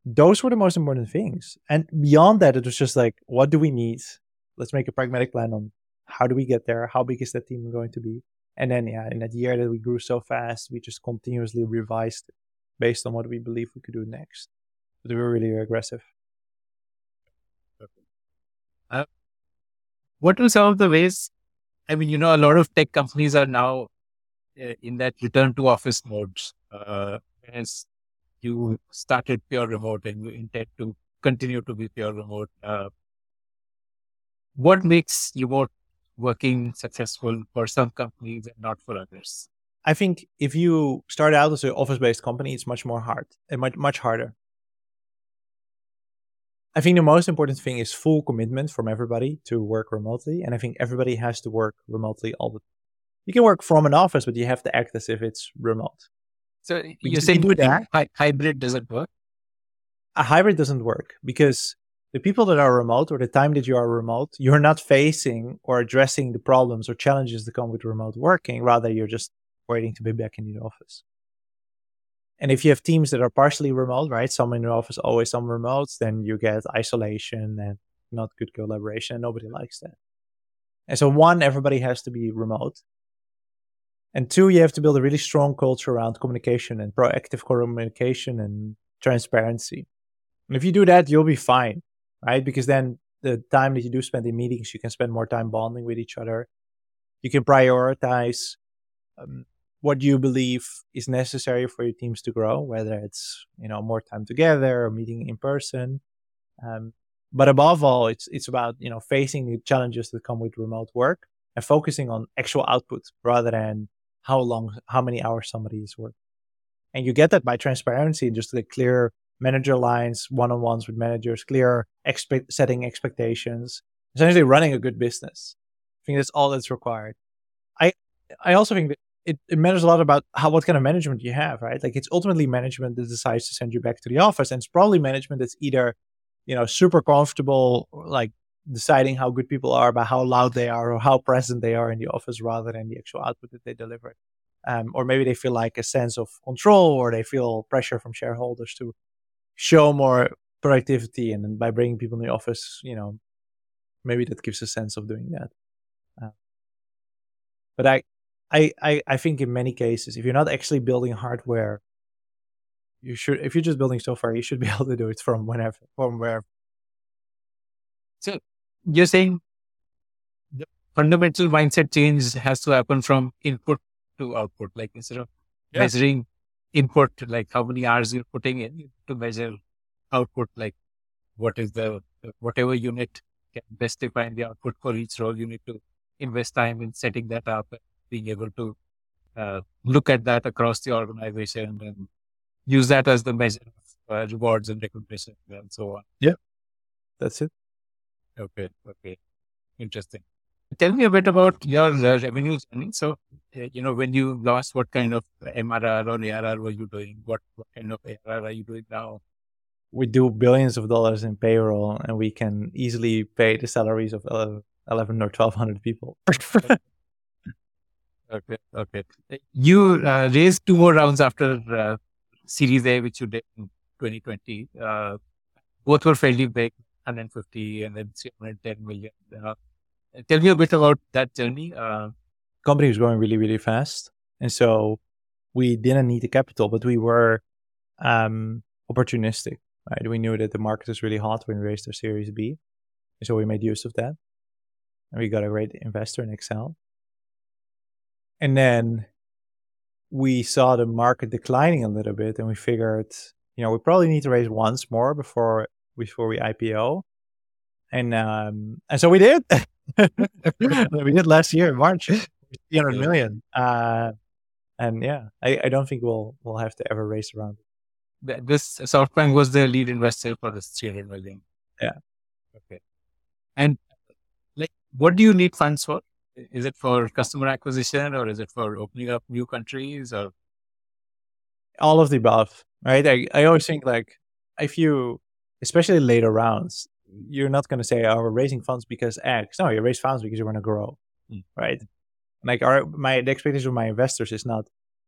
Those were the most important things. And beyond that, it was just like, what do we need? Let's make a pragmatic plan on how do we get there? How big is that team going to be? And then, yeah, in that year that we grew so fast, we just continuously revised based on what we believe we could do next. But we were really aggressive. Uh, what are some of the ways? I mean, you know, a lot of tech companies are now uh, in that return to office modes. Uh, as you started pure remote and you intend to continue to be pure remote. Uh, what makes you working successful for some companies and not for others? I think if you start out as an office-based company, it's much more hard and much much harder I think the most important thing is full commitment from everybody to work remotely. And I think everybody has to work remotely all the time. You can work from an office, but you have to act as if it's remote. So you say do that. Hybrid doesn't work? A hybrid doesn't work because the people that are remote or the time that you are remote, you're not facing or addressing the problems or challenges that come with remote working. Rather, you're just waiting to be back in the office. And if you have teams that are partially remote, right, some in the office, always some remote, then you get isolation and not good collaboration. And nobody likes that. And so, one, everybody has to be remote. And two, you have to build a really strong culture around communication and proactive communication and transparency. And if you do that, you'll be fine, right? Because then the time that you do spend in meetings, you can spend more time bonding with each other. You can prioritize um, what you believe is necessary for your teams to grow, whether it's you know more time together or meeting in person. Um, but above all, it's it's about you know facing the challenges that come with remote work and focusing on actual output rather than how long, how many hours somebody is working. And you get that by transparency and just the clear manager lines, one-on-ones with managers, clear setting expectations, essentially running a good business. I think that's all that's required. I I also think that it, it matters a lot about how what kind of management you have, right? Like it's ultimately management that decides to send you back to the office, and it's probably management that's either, you know, super comfortable, like deciding how good people are by how loud they are or how present they are in the office, rather than the actual output that they deliver. Um, or maybe they feel like a sense of control, or they feel pressure from shareholders to show more productivity, and by bringing people in the office, you know, maybe that gives a sense of doing that. Uh, but I I, I, I think in many cases, if you're not actually building hardware you should if you're just building software, you should be <laughs> able to do it from whenever from wherever. So you're saying the fundamental mindset change has to happen from input to output. Like instead of yeah. measuring input, like how many hours you're putting in, to measure output, like what is the whatever unit can best define the output for each role. You need to invest time in setting that up and being able to uh, look at that across the organization and use that as the measure of uh, rewards and recognition and so on. Yeah, that's it. Okay, okay, interesting. Tell me a bit about your uh, revenue journey. So, uh, you know, when you lost, what kind of MRR or ARR were you doing? What, what kind of ARR are you doing now? We do billions of dollars in payroll, and we can easily pay the salaries of 11 or 1200 people. <laughs> okay, okay. You uh, raised two more rounds after uh, Series A, which you did in 2020. Uh, both were fairly big, 150 and then 310 million. Tell me a bit about that journey. Uh, Company was growing really, really fast. And so we didn't need the capital, but we were um, opportunistic. Right? We knew that the market was really hot when we raised our Series B. And so we made use of that. And we got a great investor in Accel. And then we saw the market declining a little bit and we figured, you know, we probably need to raise once more before before we IPO. And um and so we did. <laughs> we did last year in March, <laughs> 300 million. Uh and yeah, I, I don't think we'll we'll have to ever race around. This SoftBank was the lead investor for this 300 million. Yeah. Okay. And like, what do you need funds for? Is it for customer acquisition or is it for opening up new countries or? All of the above, right? I, I always think like if you, especially later rounds, you're not going to say, "Oh, we're raising funds because X." No, you raise funds because you want to grow, mm. right? Like our my the expectation of my investors is not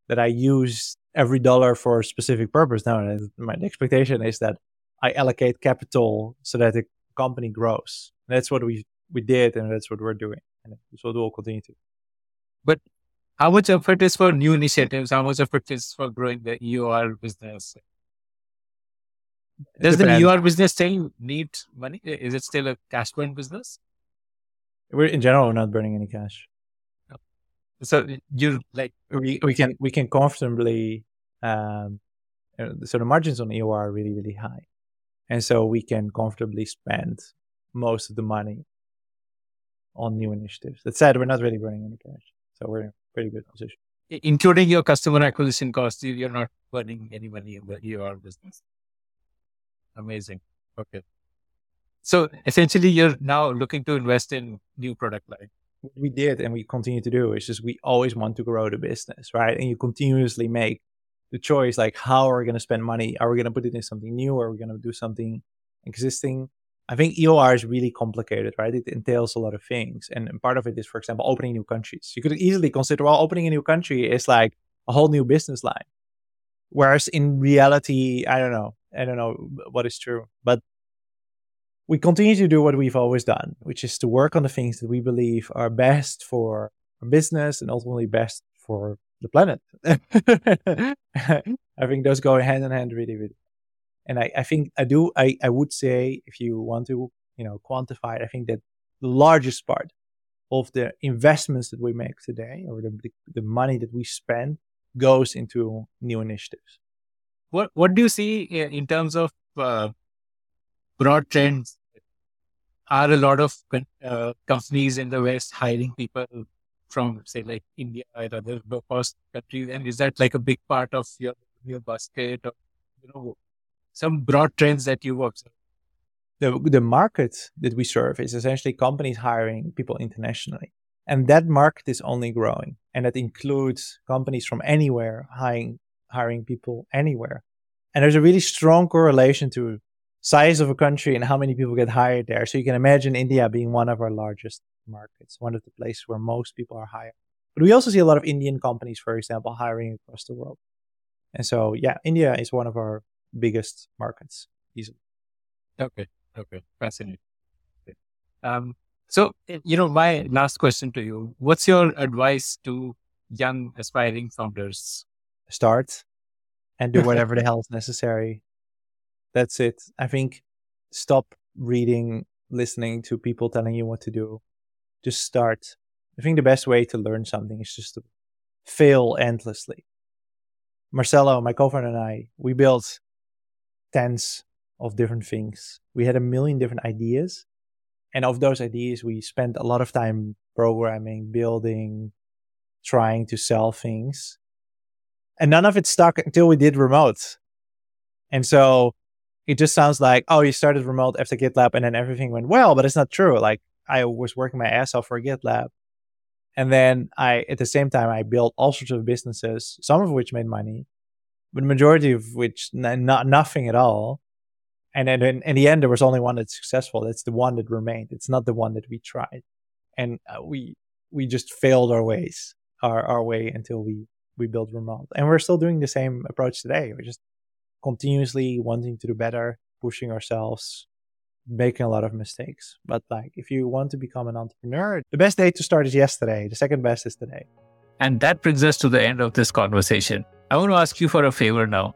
that I use every dollar for a specific purpose. No, my expectation is that I allocate capital so that the company grows. That's what we we did, and that's what we're doing and so we'll continue to. But how much effort is for new initiatives? How much effort is for growing the EOR business? Does the EOR business still need money? Is it still a cash burn business? We're in general we're not burning any cash. So you like we, we can we can comfortably um, so the margins on EOR are really really high, and so we can comfortably spend most of the money on new initiatives. That said, we're not really burning any cash, so we're in a pretty good position. Including your customer acquisition costs, you're not burning any money in the EOR business. Amazing. Okay. So essentially, you're now looking to invest in new product line. We did and we continue to do is just we always want to grow the business, right? And you continuously make the choice like, how are we going to spend money? Are we going to put it in something new? Or Are we going to do something existing? I think EOR is really complicated, right? It entails a lot of things. And, part of it is, for example, opening new countries. You could easily consider, well, opening a new country is like a whole new business line. Whereas in reality, I don't know. I don't know what is true. But we continue to do what we've always done, which is to work on the things that we believe are best for business and ultimately best for the planet. <laughs> I think those go hand in hand really, really and I, I think I do, I, I would say if you want to, you know, quantify it, I think that the largest part of the investments that we make today or the, the money that we spend goes into new initiatives. What, what do you see in terms of uh, broad trends? Are a lot of uh, companies in the West hiring people from, say, like India or other low cost countries? And is that like a big part of your, your basket? Or, you know, some broad trends that you observe? The, the market that we serve is essentially companies hiring people internationally. And that market is only growing. And that includes companies from anywhere hiring, hiring people anywhere. And there's a really strong correlation to size of a country and how many people get hired there. So you can imagine India being one of our largest markets, one of the places where most people are hired. But we also see a lot of Indian companies, for example, hiring across the world. And so, yeah, India is one of our biggest markets easily. Okay. Okay. Fascinating. Um, so, eh, you know, my last question to you, what's your advice to young aspiring founders? Start and do <laughs> whatever the hell is necessary. That's it. I think stop reading, listening to people telling you what to do. Just start. I think the best way to learn something is just to fail endlessly. Marcelo, my co-founder and I, we built tens of different things. We had a million different ideas. And of those ideas, we spent a lot of time programming, building, trying to sell things. And none of it stuck until we did remote. And so it just sounds like, oh, you started remote after GitLab and then everything went well, but it's not true. Like I was working my ass off for GitLab. And then I, at the same time, I built all sorts of businesses, some of which made money, but majority of which n- not nothing at all. And then in, in, the end, there was only one that's successful. That's the one that remained. It's not the one that we tried, and uh, we we just failed our ways, our our way until we we built remote. And we're still doing the same approach today. We're just continuously wanting to do better, pushing ourselves, making a lot of mistakes. But like if you want to become an entrepreneur, the best day to start is yesterday. The second best is today. And that brings us to the end of this conversation. I want to ask you for a favor now.